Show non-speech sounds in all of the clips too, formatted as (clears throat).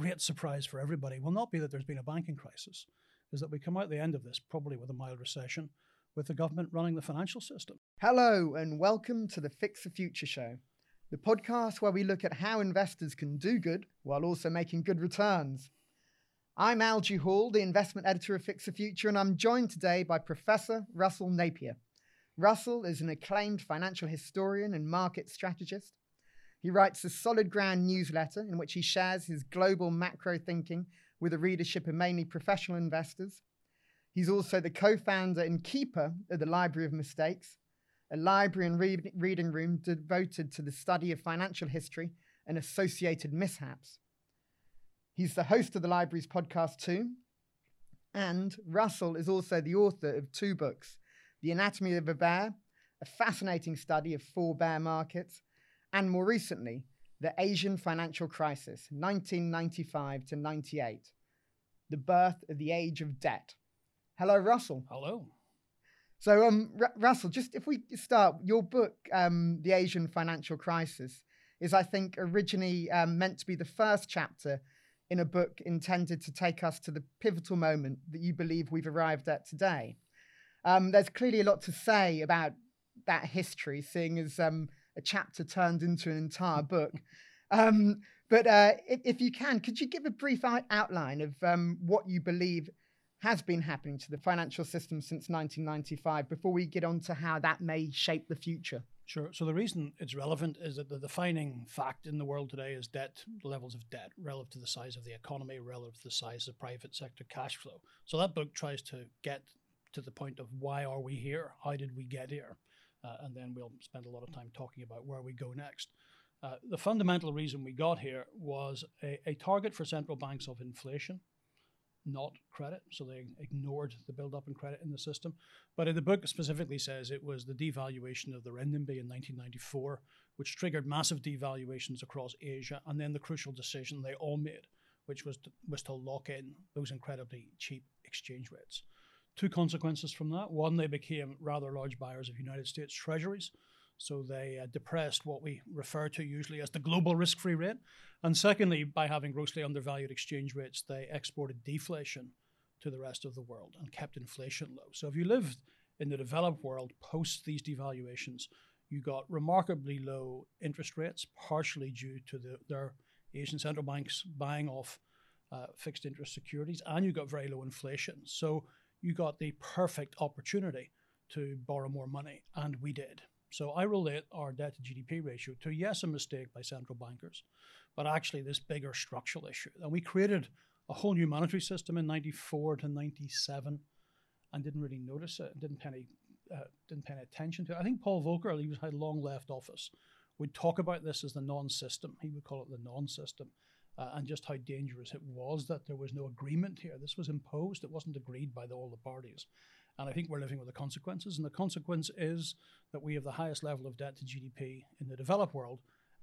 great surprise for everybody will not be that there's been a banking crisis, is that we come out the end of this probably with a mild recession, with the government running the financial system. Hello, and welcome to the Fix the Future show, the podcast where we look at how investors can do good while also making good returns. I'm Algy Hall, the investment editor of Fix the Future, and I'm joined today by Professor Russell Napier. Russell is an acclaimed financial historian and market strategist. He writes a solid ground newsletter in which he shares his global macro thinking with a readership of mainly professional investors. He's also the co founder and keeper of the Library of Mistakes, a library and read- reading room devoted to the study of financial history and associated mishaps. He's the host of the library's podcast too. And Russell is also the author of two books The Anatomy of a Bear, a fascinating study of four bear markets, and more recently, The Asian Financial Crisis, 1995 to 98, the birth of the age of debt. Hello, Russell. Hello. So, um, R- Russell, just if we start, your book, um, The Asian Financial Crisis, is, I think, originally um, meant to be the first chapter in a book intended to take us to the pivotal moment that you believe we've arrived at today. Um, there's clearly a lot to say about that history, seeing as um, a chapter turned into an entire book. Um, but uh, if, if, you can, could you give a brief outline of um, what you believe has been happening to the financial system since 1995 before we get on to how that may shape the future? Sure. So the reason it's relevant is that the defining fact in the world today is debt, levels of debt relative to the size of the economy, relative to the size of private sector cash flow. So that book tries to get to the point of why are we here? How did we get here? Uh, and then we'll spend a lot of time talking about where we go next. Uh, the fundamental reason we got here was a, a target for central banks of inflation not credit. So they ignored the build-up in credit in the system. But in the book specifically says it was the devaluation of the renminbi in 1994, which triggered massive devaluations across Asia, and then the crucial decision they all made, which was to, was to lock in those incredibly cheap exchange rates. Two consequences from that: one, they became rather large buyers of United States Treasuries. So they uh, depressed what we refer to usually as the global risk free rate. And secondly, by having grossly undervalued exchange rates, they exported deflation to the rest of the world and kept inflation low. So if you lived in the developed world post these devaluations, you got remarkably low interest rates, partially due to the, their Asian central banks buying off uh, fixed interest securities, and you got very low inflation. So you got the perfect opportunity to borrow more money, and we did. So I relate our debt to GDP ratio to, yes, a mistake by central bankers, but actually this bigger structural issue. And we created a whole new monetary system in 94 to 97 and didn't really notice it, didn't pay any, uh, didn't pay any attention to it. I think Paul Volcker, he was, had long left office, would talk about this as the non-system. He would call it the non-system. Uh, and just how dangerous it was that there was no agreement here. This was imposed, it wasn't agreed by the, all the parties. And I think we're living with the consequences. And the consequence is that we have the highest level of debt to GDP in the developed world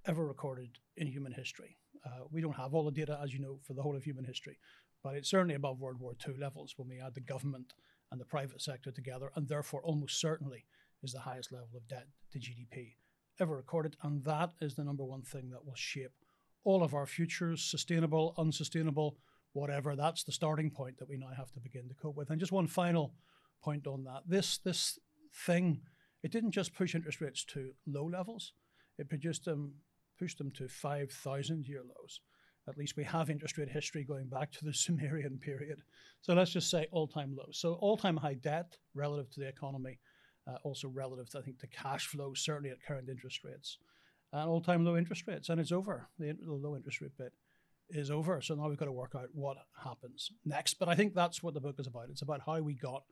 ever recorded in human history. Uh, we don't have all the data, as you know, for the whole of human history, but it's certainly above World War II levels when we add the government and the private sector together, and therefore almost certainly is the highest level of debt to GDP ever recorded. And that is the number one thing that will shape all of our futures, sustainable, unsustainable, whatever. That's the starting point that we now have to begin to cope with. And just one final point on that. This this thing, it didn't just push interest rates to low levels; it produced them, pushed them to five thousand year lows. At least we have interest rate history going back to the (laughs) Sumerian period. So let's just say all-time low. So all-time high debt relative to the economy, uh, also relative, to, I think, to cash flow, certainly at current interest rates, and all-time low interest rates. And it's over. The, the low interest rate bit is over. So now we've got to work out what happens next. But I think that's what the book is about. It's about how we got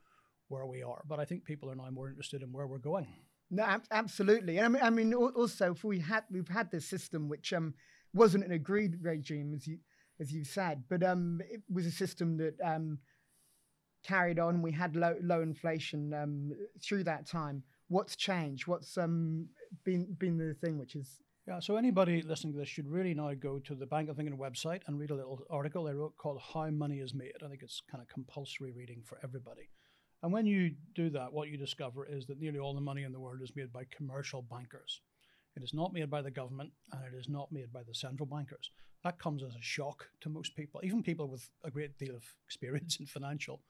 where we are. But I think people are now more interested in where we're going. No, ab- absolutely. I mean, I mean, also, if we had we've had this system which um, wasn't an agreed regime, as you as you said, but um, it was a system that um, carried on. We had low low inflation um, through that time. What's changed? What's um, been been the thing which is yeah, so anybody listening to this should really now go to the Bank of England website and read a little article they wrote called How Money is Made. I think it's kind of compulsory reading for everybody. And when you do that, what you discover is that nearly all the money in the world is made by commercial bankers. It is not made by the government and it is not made by the central bankers. That comes as a shock to most people, even people with a great deal of (laughs) experience in financial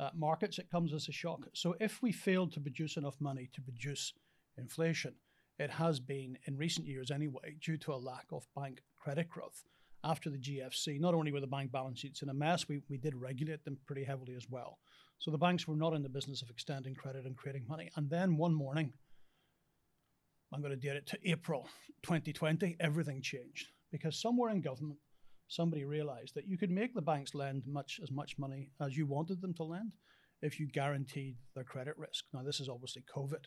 uh, markets. It comes as a shock. So if we failed to produce enough money to produce inflation, it has been in recent years anyway, due to a lack of bank credit growth. After the GFC, not only were the bank balance sheets in a mess, we, we did regulate them pretty heavily as well. So the banks were not in the business of extending credit and creating money. And then one morning, I'm going to date it to April 2020, everything changed because somewhere in government, somebody realized that you could make the banks lend much as much money as you wanted them to lend if you guaranteed their credit risk. Now, this is obviously COVID.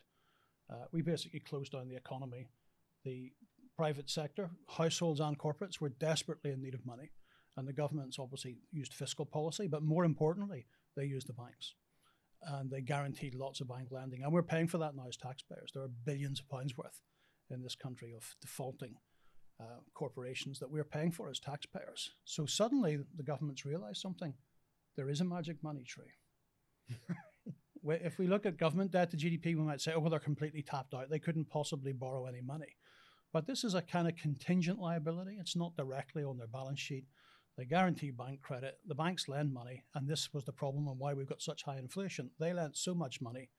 Uh, we basically closed down the economy. The private sector, households and corporates, were desperately in need of money. And the government's obviously used fiscal policy, but more importantly, they used the banks and they guaranteed lots of bank lending. And we're paying for that now as taxpayers. There are billions of pounds worth in this country of defaulting uh, corporations that we're paying for as taxpayers. So suddenly the government's realized something. There is a magic money tree. (laughs) if we look at government debt to GDP, we might say, oh, well, they're completely tapped out. They couldn't possibly borrow any money. But this is a kind of contingent liability. It's not directly on their balance sheet. They guarantee bank credit. The banks lend money, and this was the problem and why we've got such high inflation. They lent so much money,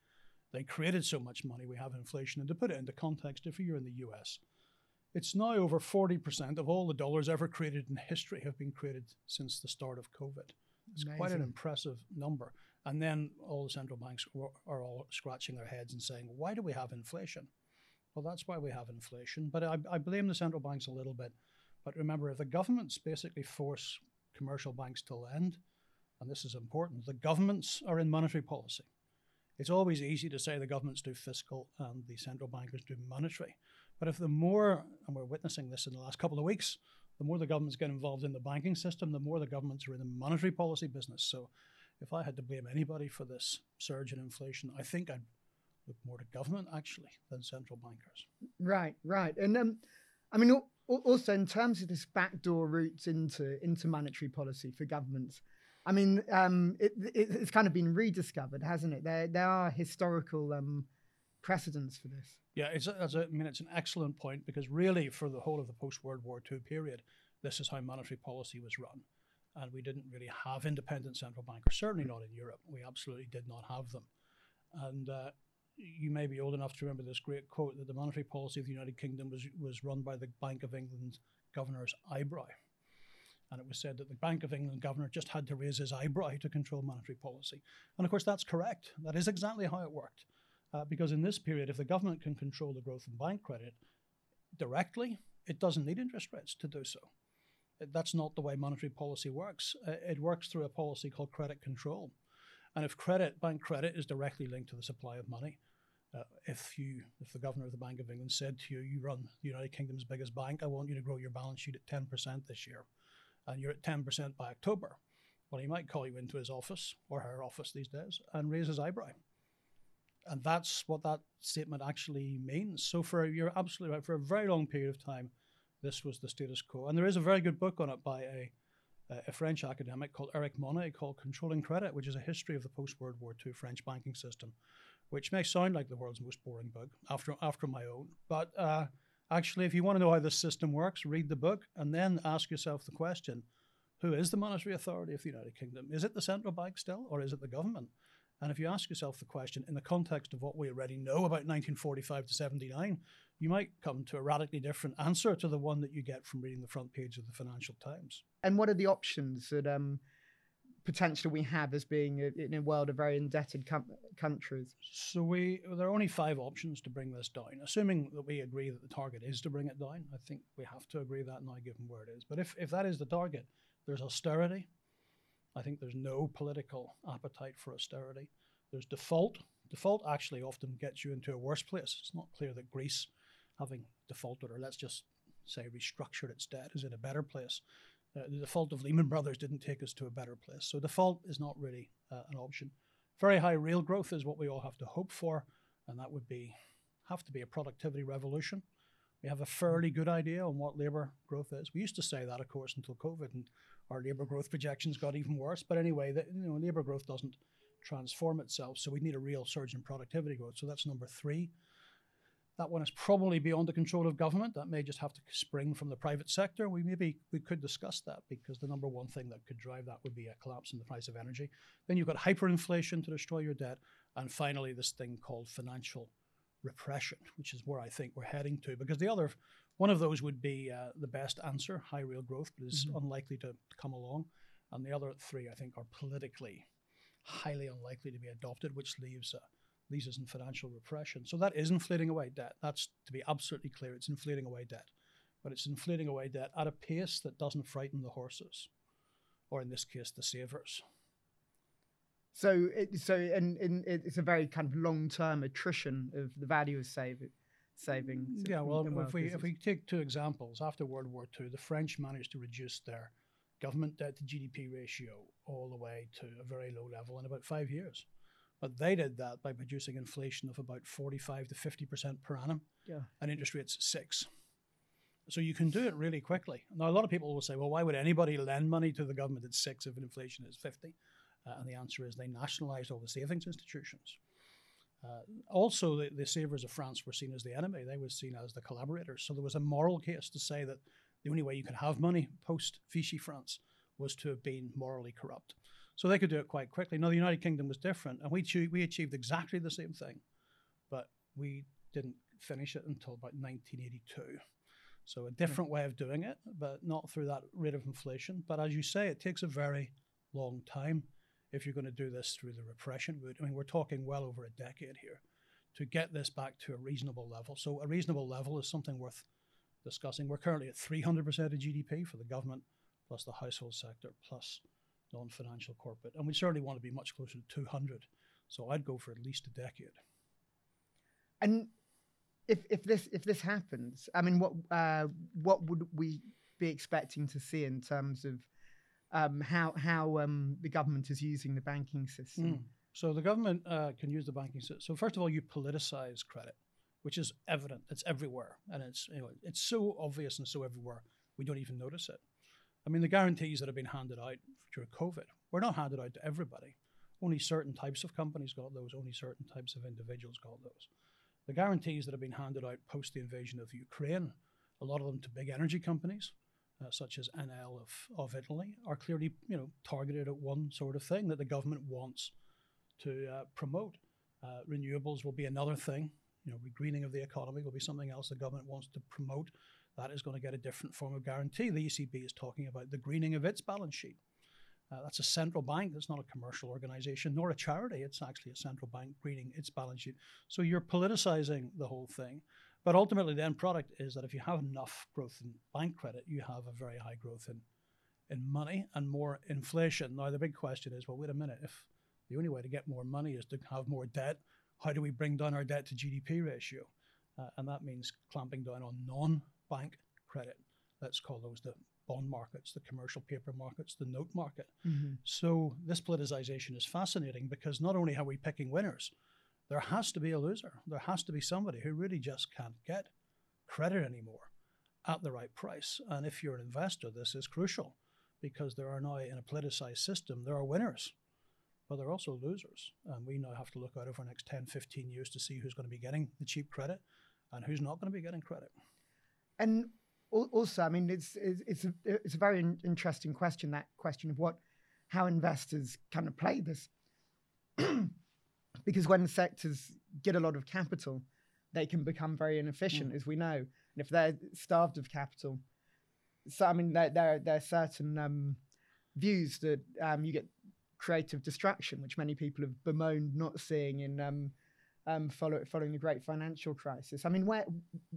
they created so much money, we have inflation. And to put it into context, if you're in the US, it's now over 40% of all the dollars ever created in history have been created since the start of COVID. It's Amazing. quite an impressive number. And then all the central banks are all scratching their heads and saying, why do we have inflation? Well, that's why we have inflation. But I, I blame the central banks a little bit but remember, if the governments basically force commercial banks to lend, and this is important, the governments are in monetary policy. It's always easy to say the governments do fiscal and the central bankers do monetary. But if the more, and we're witnessing this in the last couple of weeks, the more the governments get involved in the banking system, the more the governments are in the monetary policy business. So if I had to blame anybody for this surge in inflation, I think I'd look more to government actually than central bankers. Right, right. And um, I mean, also in terms of this backdoor routes into into monetary policy for governments i mean um, it, it, it's kind of been rediscovered hasn't it there there are historical um, precedents for this yeah it's a, i mean it's an excellent point because really for the whole of the post world war ii period this is how monetary policy was run and we didn't really have independent central bankers certainly not in europe we absolutely did not have them and uh, you may be old enough to remember this great quote that the monetary policy of the United Kingdom was, was run by the Bank of England governor's eyebrow. And it was said that the Bank of England governor just had to raise his eyebrow to control monetary policy. And of course, that's correct. That is exactly how it worked. Uh, because in this period, if the government can control the growth in bank credit directly, it doesn't need interest rates to do so. That's not the way monetary policy works. Uh, it works through a policy called credit control. And if credit, bank credit, is directly linked to the supply of money, uh, if you, if the governor of the Bank of England said to you, you run the United Kingdom's biggest bank, I want you to grow your balance sheet at 10% this year, and you're at 10% by October, well, he might call you into his office or her office these days and raise his eyebrow. And that's what that statement actually means. So for you're absolutely right. For a very long period of time, this was the status quo. And there is a very good book on it by a a French academic called Eric Monnet called Controlling Credit, which is a history of the post World War II French banking system which may sound like the world's most boring book after after my own. But uh, actually, if you want to know how this system works, read the book and then ask yourself the question: Who is the monetary authority of the United Kingdom? Is it the central bank still, or is it the government? And if you ask yourself the question in the context of what we already know about 1945 to 79, you might come to a radically different answer to the one that you get from reading the front page of the Financial Times. And what are the options that um, potential we have as being a, in a world of very indebted com- countries? So we there are only five options to bring this down, assuming that we agree that the target is to bring it down. I think we have to agree that now, given where it is. But if if that is the target, there's austerity. I think there's no political appetite for austerity. There's default. Default actually often gets you into a worse place. It's not clear that Greece, having defaulted, or let's just say restructured its debt, is in a better place. Uh, the default of Lehman Brothers didn't take us to a better place. So default is not really uh, an option. Very high real growth is what we all have to hope for, and that would be have to be a productivity revolution. We have a fairly good idea on what labour growth is. We used to say that, of course, until COVID, and our labour growth projections got even worse. But anyway, the, you know, labour growth doesn't transform itself, so we need a real surge in productivity growth. So that's number three. That one is probably beyond the control of government. That may just have to spring from the private sector. We maybe we could discuss that because the number one thing that could drive that would be a collapse in the price of energy. Then you've got hyperinflation to destroy your debt, and finally this thing called financial repression, which is where I think we're heading to. Because the other one of those would be uh, the best answer, high real growth, but is mm-hmm. unlikely to come along. And the other three, I think, are politically highly unlikely to be adopted, which leaves uh, leaves us in financial repression. So that is inflating away debt. That's to be absolutely clear. It's inflating away debt, but it's inflating away debt at a pace that doesn't frighten the horses, or in this case, the savers. So, it, so, and, and it's a very kind of long-term attrition of the value of saving savings. Yeah, well, if we if we take two examples, after World War II, the French managed to reduce their government debt to GDP ratio all the way to a very low level in about five years. But they did that by producing inflation of about 45 to 50% per annum yeah. and interest rates six. So you can do it really quickly. Now, a lot of people will say, well, why would anybody lend money to the government at six if inflation is 50? Uh, and the answer is they nationalized all the savings institutions. Uh, also, the, the savers of France were seen as the enemy. They were seen as the collaborators. So there was a moral case to say that the only way you could have money post Vichy France was to have been morally corrupt. So they could do it quite quickly. Now, the United Kingdom was different, and we, we achieved exactly the same thing, but we didn't finish it until about 1982. So a different way of doing it, but not through that rate of inflation. But as you say, it takes a very long time if you're going to do this through the repression route. I mean, we're talking well over a decade here to get this back to a reasonable level. So a reasonable level is something worth discussing. We're currently at 300% of GDP for the government, plus the household sector, plus non-financial corporate, and we certainly want to be much closer to 200. So I'd go for at least a decade. And if if this if this happens, I mean, what uh, what would we be expecting to see in terms of um, how how um, the government is using the banking system? Mm. So the government uh, can use the banking system. So first of all, you politicize credit, which is evident. It's everywhere, and it's you know, it's so obvious and so everywhere we don't even notice it. I mean, the guarantees that have been handed out during COVID were not handed out to everybody. Only certain types of companies got those, only certain types of individuals got those. The guarantees that have been handed out post the invasion of Ukraine, a lot of them to big energy companies, uh, such as Enel of, of Italy, are clearly you know targeted at one sort of thing that the government wants to uh, promote. Uh, renewables will be another thing. You know, greening of the economy will be something else the government wants to promote that is going to get a different form of guarantee. The ECB is talking about the greening of its balance sheet. Uh, that's a central bank. That's not a commercial organization nor a charity. It's actually a central bank greening its balance sheet. So you're politicizing the whole thing. But ultimately, the end product is that if you have enough growth in bank credit, you have a very high growth in, in money and more inflation. Now, the big question is well, wait a minute. If the only way to get more money is to have more debt, how do we bring down our debt to GDP ratio? Uh, and that means clamping down on non bank credit. Let's call those the bond markets, the commercial paper markets, the note market. Mm-hmm. So this politicization is fascinating because not only are we picking winners, there has to be a loser. There has to be somebody who really just can't get credit anymore at the right price. And if you're an investor, this is crucial because there are now, in a politicized system, there are winners, but there are also losers. And we now have to look out over the next 10, 15 years to see who's going to be getting the cheap credit and who's not going to be getting credit. And also, I mean, it's it's a, it's a very interesting question. That question of what, how investors kind of play this, (clears throat) because when sectors get a lot of capital, they can become very inefficient, mm. as we know. And if they're starved of capital, so I mean, there there, there are certain um, views that um, you get creative destruction, which many people have bemoaned not seeing in um, um, follow, following the great financial crisis. I mean, where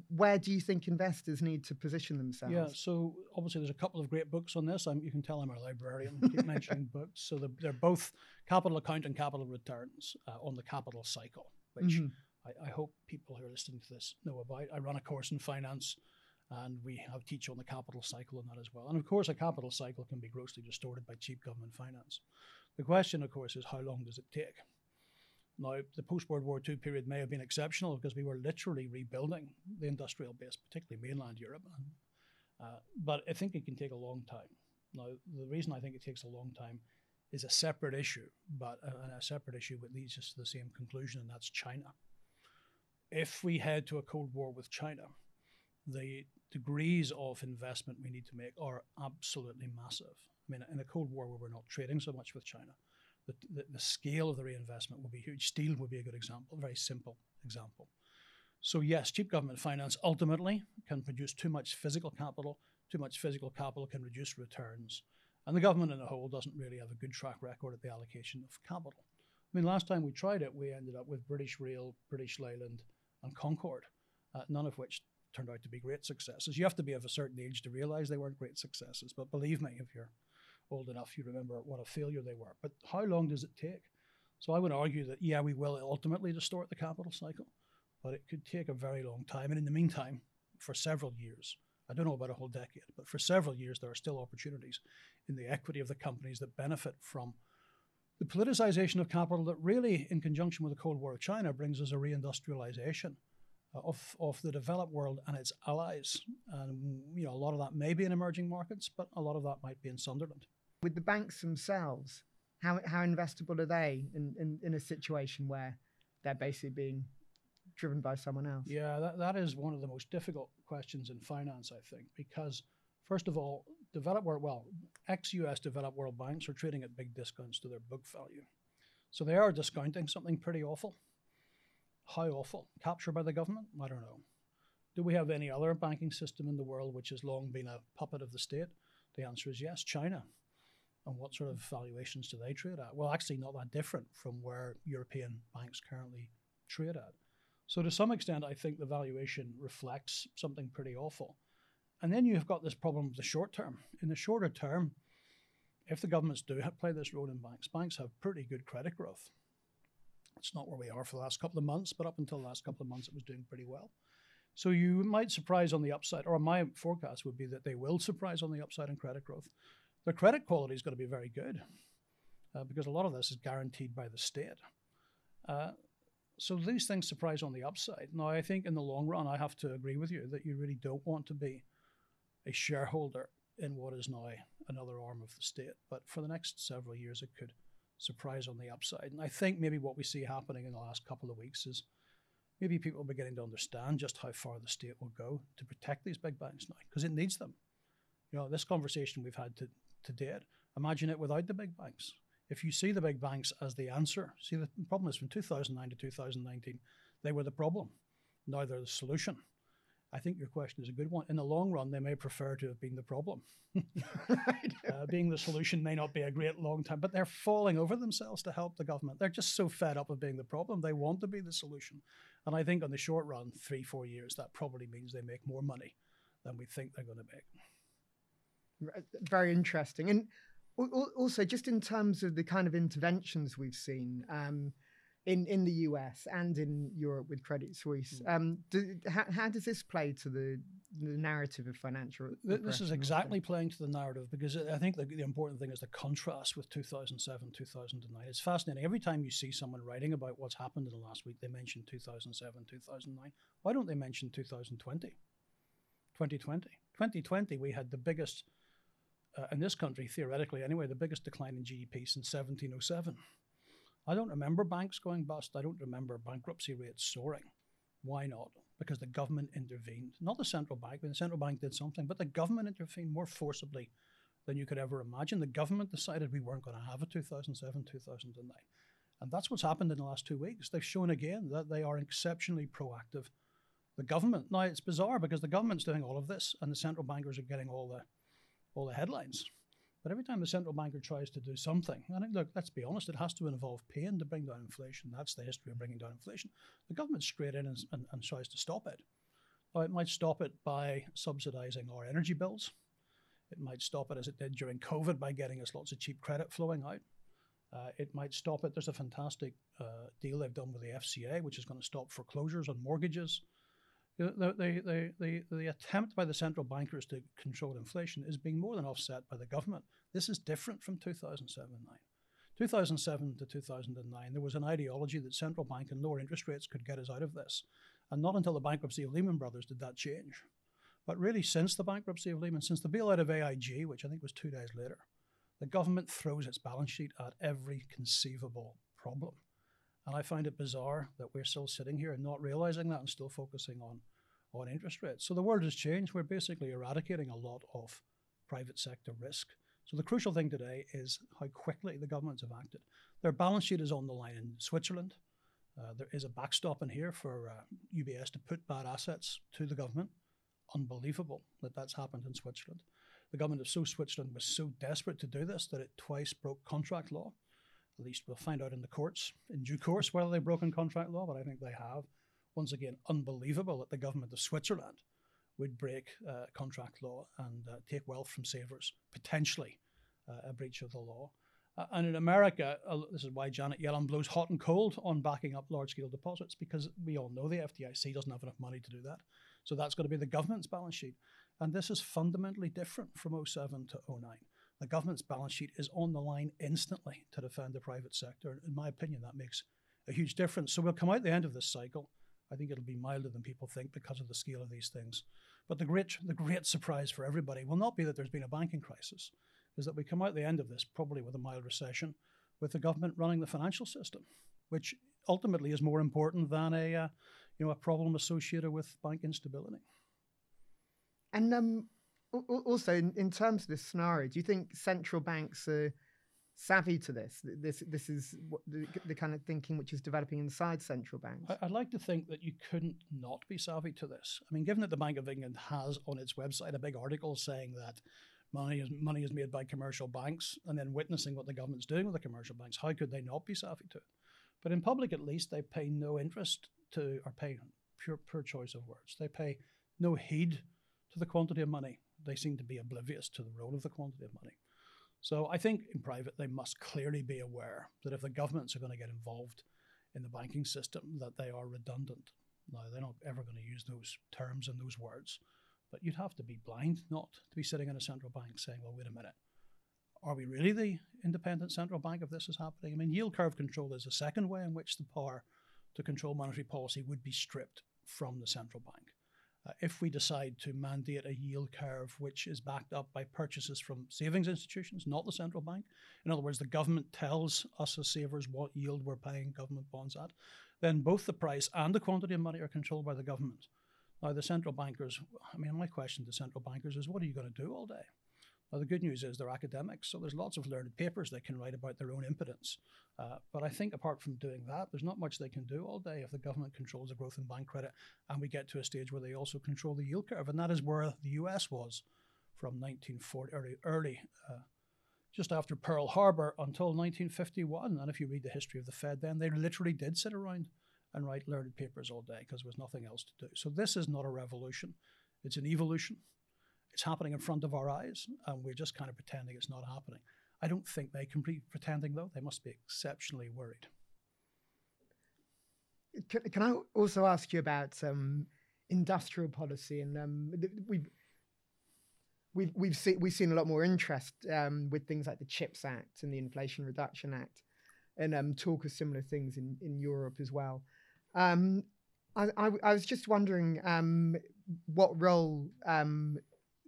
where do you think investors need to position themselves? Yeah, so obviously there's a couple of great books on this. I'm, you can tell I'm a librarian. keep mentioning (laughs) books. So they're, they're, both capital account and capital returns uh, on the capital cycle, which mm-hmm. I, I, hope people who are listening to this know about. I run a course in finance. And we have teach on the capital cycle on that as well. And of course, a capital cycle can be grossly distorted by cheap government finance. The question, of course, is how long does it take? Now, the post World War II period may have been exceptional because we were literally rebuilding the industrial base, particularly mainland Europe. Uh, but I think it can take a long time. Now, the reason I think it takes a long time is a separate issue, but a, a separate issue that leads us to the same conclusion, and that's China. if we head to a Cold War with China, the degrees of investment we need to make are absolutely massive. I mean, in a Cold War where we're not trading so much with China, the, the, the scale of the reinvestment will be huge. Steel would be a good example, a very simple example. So, yes, cheap government finance ultimately can produce too much physical capital. Too much physical capital can reduce returns. And the government in a whole doesn't really have a good track record at the allocation of capital. I mean, last time we tried it, we ended up with British Rail, British Leyland, and Concorde, uh, none of which turned out to be great successes. You have to be of a certain age to realize they weren't great successes. But believe me, if you're old enough, you remember what a failure they were. But how long does it take? So I would argue that, yeah, we will ultimately distort the capital cycle, but it could take a very long time. And in the meantime, for several years, I don't know about a whole decade, but for several years, there are still opportunities in the equity of the companies that benefit from the politicization of capital that really, in conjunction with the Cold War of China, brings us a reindustrialization of, of the developed world and its allies. And you know, a lot of that may be in emerging markets, but a lot of that might be in Sunderland. With the banks themselves, how, how investable are they in, in, in a situation where they're basically being driven by someone else? Yeah, that, that is one of the most difficult questions in finance, I think, because first of all, developed world, well, ex-US developed world banks are trading at big discounts to their book value. So they are discounting something pretty awful. How awful? Captured by the government? I don't know. Do we have any other banking system in the world which has long been a puppet of the state? The answer is yes, China. And what sort of valuations do they trade at? Well, actually, not that different from where European banks currently trade at. So, to some extent, I think the valuation reflects something pretty awful. And then you've got this problem of the short term. In the shorter term, if the governments do play this role in banks, banks have pretty good credit growth. It's not where we are for the last couple of months, but up until the last couple of months, it was doing pretty well. So you might surprise on the upside, or my forecast would be that they will surprise on the upside in credit growth. The credit quality is going to be very good uh, because a lot of this is guaranteed by the state. Uh, so these things surprise on the upside. Now, I think in the long run, I have to agree with you that you really don't want to be a shareholder in what is now another arm of the state. But for the next several years, it could surprise on the upside. And I think maybe what we see happening in the last couple of weeks is maybe people are beginning to understand just how far the state will go to protect these big banks now, because it needs them. You know, this conversation we've had to, to date, imagine it without the big banks. If you see the big banks as the answer, see the problem is from 2009 to 2019, they were the problem. Now they're the solution. I think your question is a good one. In the long run, they may prefer to have been the problem. (laughs) (laughs) uh, being the solution may not be a great long time, but they're falling over themselves to help the government. They're just so fed up of being the problem. They want to be the solution. And I think on the short run, three, four years, that probably means they make more money than we think they're going to make. Very interesting. And also, just in terms of the kind of interventions we've seen, um, in in the US and in Europe with Credit Suisse. Mm. Um, do, how, how, does this play to the, the narrative of financial? This is exactly playing to the narrative because I think the, the, important thing is the contrast with 2007, 2009. It's fascinating. Every time you see someone writing about what's happened in the last week, they mention 2007, 2009. Why don't they mention 2020? 2020. 2020, we had the biggest, uh, in this country, theoretically anyway, the biggest decline in GDP since 1707. I don't remember banks going bust. I don't remember bankruptcy rates soaring. Why not? Because the government intervened. Not the central bank, but the central bank did something, but the government intervened more forcibly than you could ever imagine. The government decided we weren't going to have a 2007, 2009. And that's what's happened in the last two weeks. They've shown again that they are exceptionally proactive. The government, now it's bizarre because the government's doing all of this and the central bankers are getting all the all the headlines. But every time the central banker tries to do something, and look, let's be honest, it has to involve pain to bring down inflation. That's the history of bringing down inflation. The government straight in and, and, and tries to stop it. Or it might stop it by subsidizing our energy bills. It might stop it as it did during COVID by getting us lots of cheap credit flowing out. Uh, it might stop it. There's a fantastic uh, deal they've done with the FCA, which is going to stop foreclosures on mortgages. The, the, the, the, attempt by the central bankers to control inflation is being more than offset by the government. This is different from 2007 9. 2007 to 2009, there was an ideology that central bank and lower interest rates could get us out of this. And not until the bankruptcy of Lehman Brothers did that change. But really, since the bankruptcy of Lehman, since the bailout of AIG, which I think was two days later, the government throws its balance sheet at every conceivable problem. And I find it bizarre that we're still sitting here and not realizing that and still focusing on, on interest rates. So the world has changed. We're basically eradicating a lot of private sector risk. So the crucial thing today is how quickly the governments have acted. Their balance sheet is on the line in Switzerland. Uh, there is a backstop in here for uh, UBS to put bad assets to the government. Unbelievable that that's happened in Switzerland. The government of so Switzerland was so desperate to do this that it twice broke contract law. At least we'll find out in the courts in due course whether they've broken contract law, but I think they have. Once again, unbelievable that the government of Switzerland would break uh, contract law and uh, take wealth from savers, potentially uh, a breach of the law. Uh, and in America, uh, this is why Janet Yellen blows hot and cold on backing up large scale deposits, because we all know the FDIC doesn't have enough money to do that. So that's going to be the government's balance sheet. And this is fundamentally different from 07 to 09. The government's balance sheet is on the line instantly to defend the private sector. In my opinion, that makes a huge difference. So we'll come out the end of this cycle. I think it'll be milder than people think because of the scale of these things. But the great, the great surprise for everybody will not be that there's been a banking crisis is that we come out the end of this probably with a mild recession, with the government running the financial system, which ultimately is more important than a uh, you know a problem associated with bank instability. And um, also in, in terms of this scenario, do you think central banks are savvy to this? This this is the, the kind of thinking which is developing inside central banks. I'd like to think that you couldn't not be savvy to this. I mean, given that the Bank of England has on its website a big article saying that money is money is made by commercial banks, and then witnessing what the government's doing with the commercial banks, how could they not be savvy to it? But in public, at least, they pay no interest to, or pay pure pure choice of words. They pay no heed to the quantity of money. They seem to be oblivious to the role of the quantity of money. So I think in private, they must clearly be aware that if the governments are going to get involved in the banking system, that they are redundant. Now, they're not ever going to use those terms and those words, but you'd have to be blind not to be sitting in a central bank saying, well, wait a minute, are we really the independent central bank if this is happening? I mean, yield curve control is a second way in which the power to control monetary policy would be stripped from the central bank. Uh, if we decide to mandate a yield curve which is backed up by purchases from savings institutions, not the central bank, in other words, the government tells us as savers what yield we're paying government bonds at, then both the price and the quantity of money are controlled by the government. Now, the central bankers, I mean, my question to central bankers is what are you going to do all day? Now, the good news is they're academics, so there's lots of learned papers they can write about their own impotence. Uh, but I think apart from doing that, there's not much they can do all day if the government controls the growth in bank credit and we get to a stage where they also control the yield curve. And that is where the US was from 1940, early, early uh, just after Pearl Harbor until 1951. And if you read the history of the Fed, then they literally did sit around and write learned papers all day because there was nothing else to do. So this is not a revolution, it's an evolution. It's happening in front of our eyes, and we're just kind of pretending it's not happening. I don't think they can be pretending, though. They must be exceptionally worried. Can, can I also ask you about um, industrial policy? And um, we've we've we've seen we've seen a lot more interest um, with things like the Chips Act and the Inflation Reduction Act, and um, talk of similar things in, in Europe as well. Um, I, I, I, was just wondering um, what role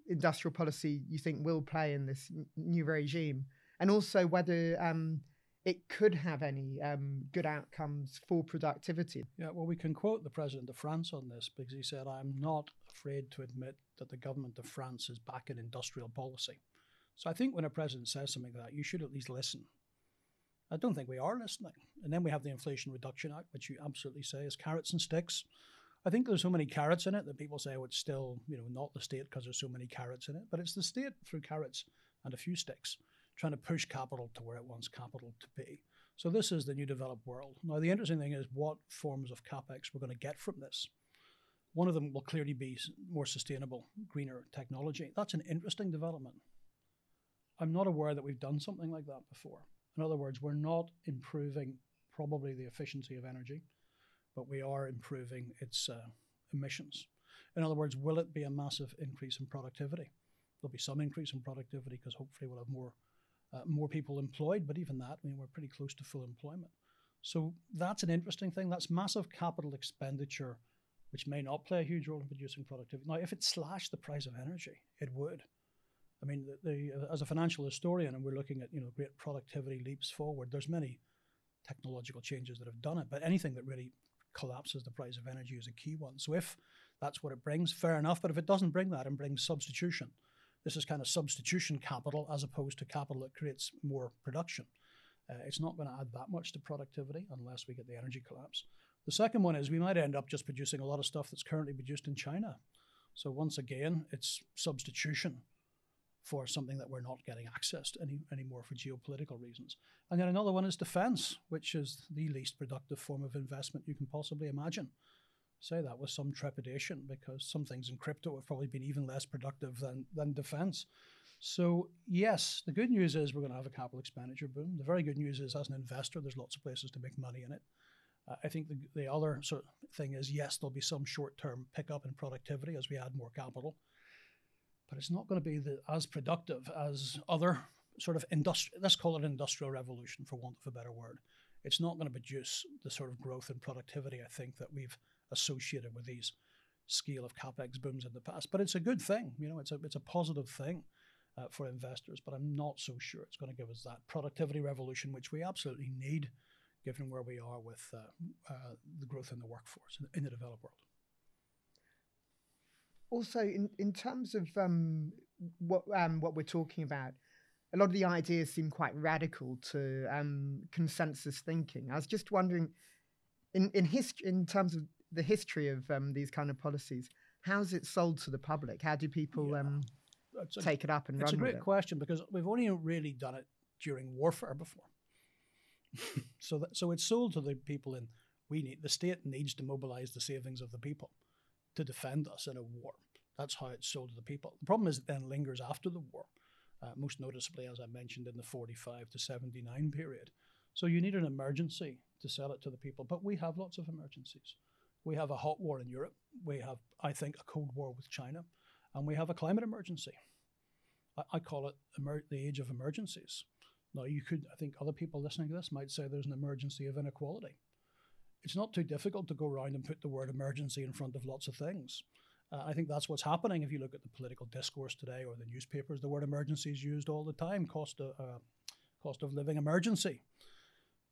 industrial policy you think will play in this new regime, and also whether um, it could have any um, good outcomes for productivity. Yeah, well, we can quote the president of France on this because he said, I'm not afraid to admit that the government of France is back in industrial policy. So I think when a president says something like that, you should at least listen. I don't think we are listening. And then we have the Inflation Reduction Act, which you absolutely say is carrots and sticks. I think there's so many carrots in it that people say, oh, it's still, you know, not the state because there's so many carrots in it. But it's the state through carrots and a few sticks trying to push capital to where it wants capital to be. So this is the new developed world. Now, the interesting thing is what forms of capex we're going to get from this. One of them will clearly be more sustainable, greener technology. That's an interesting development. I'm not aware that we've done something like that before. In other words, we're not improving probably the efficiency of energy but we are improving its uh, emissions. In other words, will it be a massive increase in productivity? There'll be some increase in productivity because hopefully we'll have more uh, more people employed, but even that, I mean, we're pretty close to full employment. So that's an interesting thing. That's massive capital expenditure, which may not play a huge role in producing productivity. Now, if it slashed the price of energy, it would. I mean, the, the, as a financial historian, and we're looking at you know great productivity leaps forward. There's many technological changes that have done it, but anything that really collapses the price of energy is a key one. So if that's what it brings, fair enough. But if it doesn't bring that and brings substitution, this is kind of substitution capital as opposed to capital that creates more production. Uh, it's not going to add that much to productivity unless we get the energy collapse. The second one is we might end up just producing a lot of stuff that's currently produced in China. So once again, it's substitution for something that we're not getting access to any, anymore for geopolitical reasons. And then another one is defense, which is the least productive form of investment you can possibly imagine. Say that with some trepidation because some things in crypto have probably been even less productive than, than defense. So, yes, the good news is we're going to have a capital expenditure boom. The very good news is, as an investor, there's lots of places to make money in it. Uh, I think the, the other sort of thing is, yes, there'll be some short term pickup in productivity as we add more capital but it's not going to be the, as productive as other sort of industrial, let's call it an industrial revolution for want of a better word. It's not going to produce the sort of growth and productivity, I think, that we've associated with these scale of capex booms in the past. But it's a good thing, you know, it's a, it's a positive thing uh, for investors, but I'm not so sure it's going to give us that productivity revolution, which we absolutely need given where we are with uh, uh, the growth in the workforce in the developed world also in, in terms of um, what um, what we're talking about, a lot of the ideas seem quite radical to um, consensus thinking. I was just wondering, in in history, in terms of the history of um, these kind of policies, how's it sold to the public? How do people yeah. um, a, take it up and run? It? It's a great it? question because we've only really done it during warfare before. (laughs) so that, so it's sold to the people in we need the state needs to mobilize the savings of the people to defend us in a war. That's how it's sold to the people. The problem is it then lingers after the war, uh, most noticeably, as I mentioned, in the 45 to 79 period. So you need an emergency to sell it to the people. But we have lots of emergencies. We have a hot war in Europe. We have, I think, a cold war with China. And we have a climate emergency. I, I call it emer- the age of emergencies. Now, you could, I think other people listening to this might say there's an emergency of inequality it's not too difficult to go around and put the word emergency in front of lots of things. Uh, I think that's what's happening if you look at the political discourse today or the newspapers. The word emergency is used all the time cost of, uh, cost of living emergency.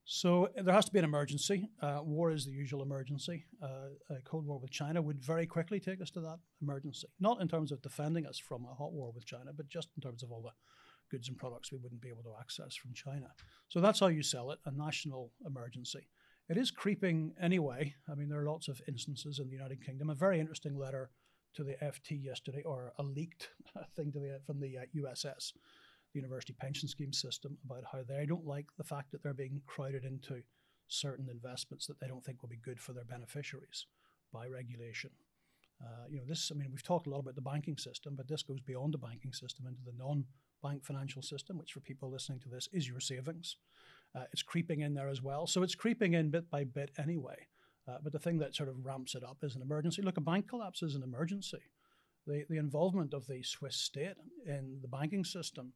So there has to be an emergency. Uh, war is the usual emergency. Uh, a Cold War with China would very quickly take us to that emergency. Not in terms of defending us from a hot war with China, but just in terms of all the goods and products we wouldn't be able to access from China. So that's how you sell it a national emergency. It is creeping anyway. I mean, there are lots of instances in the United Kingdom. A very interesting letter to the FT yesterday, or a leaked (laughs) thing to the from the uh, USS, the University Pension Scheme system, about how they don't like the fact that they're being crowded into certain investments that they don't think will be good for their beneficiaries by regulation. Uh, you know, this. I mean, we've talked a lot about the banking system, but this goes beyond the banking system into the non-bank financial system, which for people listening to this is your savings. Uh, it's creeping in there as well. So it's creeping in bit by bit anyway. Uh, but the thing that sort of ramps it up is an emergency. Look, a bank collapse is an emergency. The, the involvement of the Swiss state in the banking system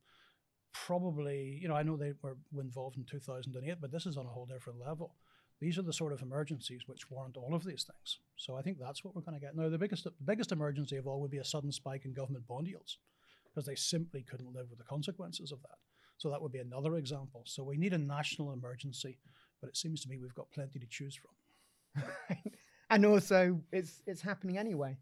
probably, you know, I know they were involved in 2008, but this is on a whole different level. These are the sort of emergencies which warrant all of these things. So I think that's what we're going to get. Now, the biggest, the biggest emergency of all would be a sudden spike in government bond yields because they simply couldn't live with the consequences of that. So that would be another example. So we need a national emergency, but it seems to me we've got plenty to choose from. (laughs) and also, it's it's happening anyway.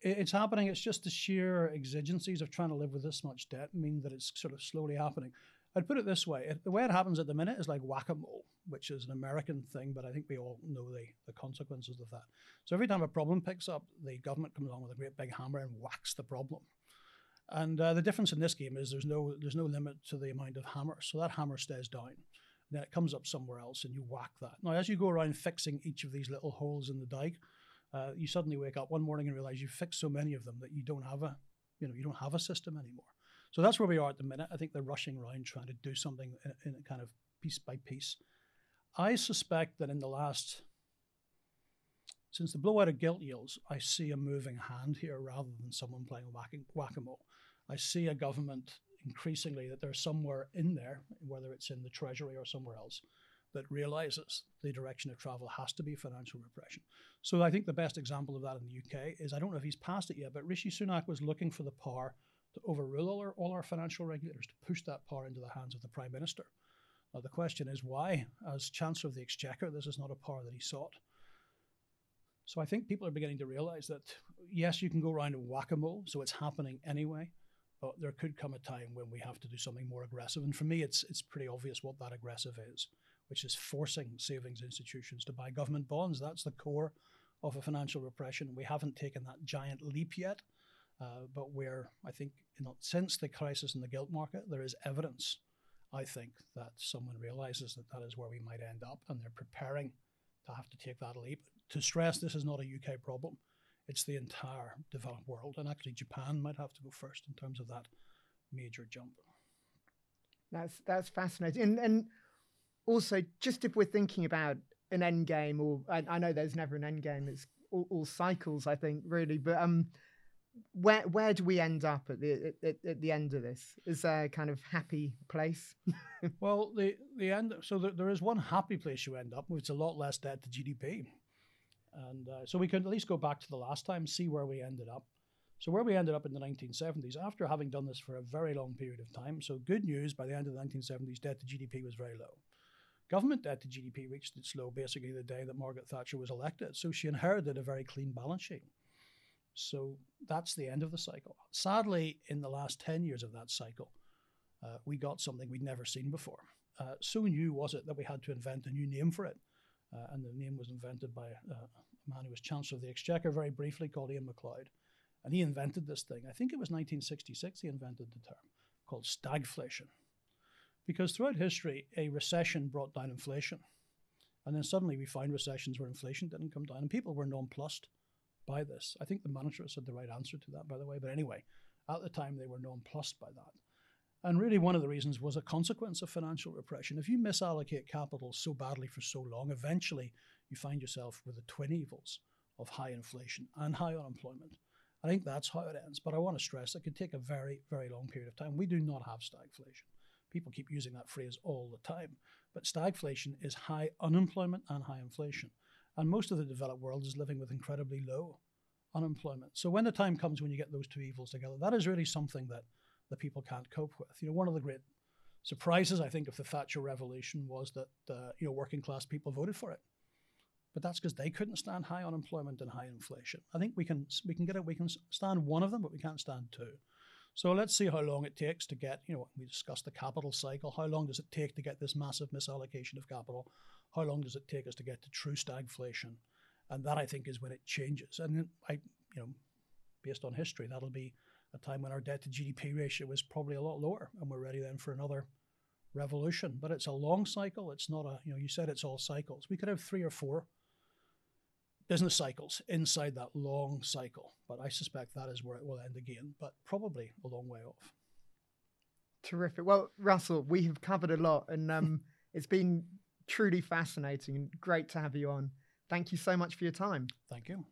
It's happening. It's just the sheer exigencies of trying to live with this much debt mean that it's sort of slowly happening. I'd put it this way: the way it happens at the minute is like whack-a-mole, which is an American thing, but I think we all know the the consequences of that. So every time a problem picks up, the government comes along with a great big hammer and whacks the problem. And uh, the difference in this game is there's no there's no limit to the amount of hammer, so that hammer stays down. Then it comes up somewhere else, and you whack that. Now, as you go around fixing each of these little holes in the dike, uh, you suddenly wake up one morning and realize you've fixed so many of them that you don't have a you know you don't have a system anymore. So that's where we are at the minute. I think they're rushing around trying to do something in, in kind of piece by piece. I suspect that in the last since the blowout of gilt yields, I see a moving hand here rather than someone playing whack a mole. I see a government increasingly that there's somewhere in there, whether it's in the Treasury or somewhere else, that realizes the direction of travel has to be financial repression. So I think the best example of that in the UK is I don't know if he's passed it yet, but Rishi Sunak was looking for the power to overrule all our, all our financial regulators, to push that power into the hands of the Prime Minister. Now, the question is why, as Chancellor of the Exchequer, this is not a power that he sought. So I think people are beginning to realize that yes, you can go around and whack a mole, so it's happening anyway. But there could come a time when we have to do something more aggressive. And for me, it's it's pretty obvious what that aggressive is, which is forcing savings institutions to buy government bonds. That's the core of a financial repression. We haven't taken that giant leap yet, uh, but we're, I think, you know, since the crisis in the gilt market, there is evidence, I think, that someone realizes that that is where we might end up, and they're preparing to have to take that leap. To stress, this is not a UK problem; it's the entire developed world, and actually, Japan might have to go first in terms of that major jump. That's that's fascinating, and and also just if we're thinking about an end game, or I, I know there's never an end game; it's all, all cycles, I think, really, but um where where do we end up at the at, at, the end of this? Is there a kind of happy place? (laughs) well, the the end. So there, there is one happy place you end up which is a lot less debt to GDP, and uh, so we can at least go back to the last time, see where we ended up. So where we ended up in the 1970s, after having done this for a very long period of time. So good news: by the end of the 1970s, debt to GDP was very low. Government debt to GDP reached its low basically the day that Margaret Thatcher was elected. So she inherited a very clean balance sheet. So that's the end of the cycle. Sadly, in the last 10 years of that cycle, uh, we got something we'd never seen before. Uh, so new was it that we had to invent a new name for it. Uh, and the name was invented by uh, a man who was Chancellor of the Exchequer very briefly called Iain Macleod. And he invented this thing. I think it was 1966 he invented the term called stagflation. Because throughout history, a recession brought down inflation. And then suddenly we find recessions where inflation didn't come down and people were nonplussed by this. I think the monetarists had the right answer to that, by the way. But anyway, at the time, they were nonplussed by that. And really, one of the reasons was a consequence of financial repression. If you misallocate capital so badly for so long, eventually you find yourself with the twin evils of high inflation and high unemployment. I think that's how it ends. But I want to stress it could take a very, very long period of time. We do not have stagflation. People keep using that phrase all the time. But stagflation is high unemployment and high inflation. And most of the developed world is living with incredibly low unemployment. So when the time comes when you get those two evils together, that is really something that the people can't cope with. You know, one of the great surprises I think of the Thatcher Revolution was that uh, you know working class people voted for it, but that's because they couldn't stand high unemployment and high inflation. I think we can we can get it. We can stand one of them, but we can't stand two. So let's see how long it takes to get. You know, we discussed the capital cycle. How long does it take to get this massive misallocation of capital? how long does it take us to get to true stagflation? And that I think is when it changes. And I, you know, based on history, that'll be a time when our debt to GDP ratio is probably a lot lower, and we're ready then for another revolution. But it's a long cycle. It's not a, you know, you said it's all cycles. We could have three or four business cycles inside that long cycle. But I suspect that is where it will end again, but probably a long way off. Terrific. Well, Russell, we have covered a lot, and um, (laughs) it's been truly fascinating and great to have you on. Thank you so much for your time. Thank you.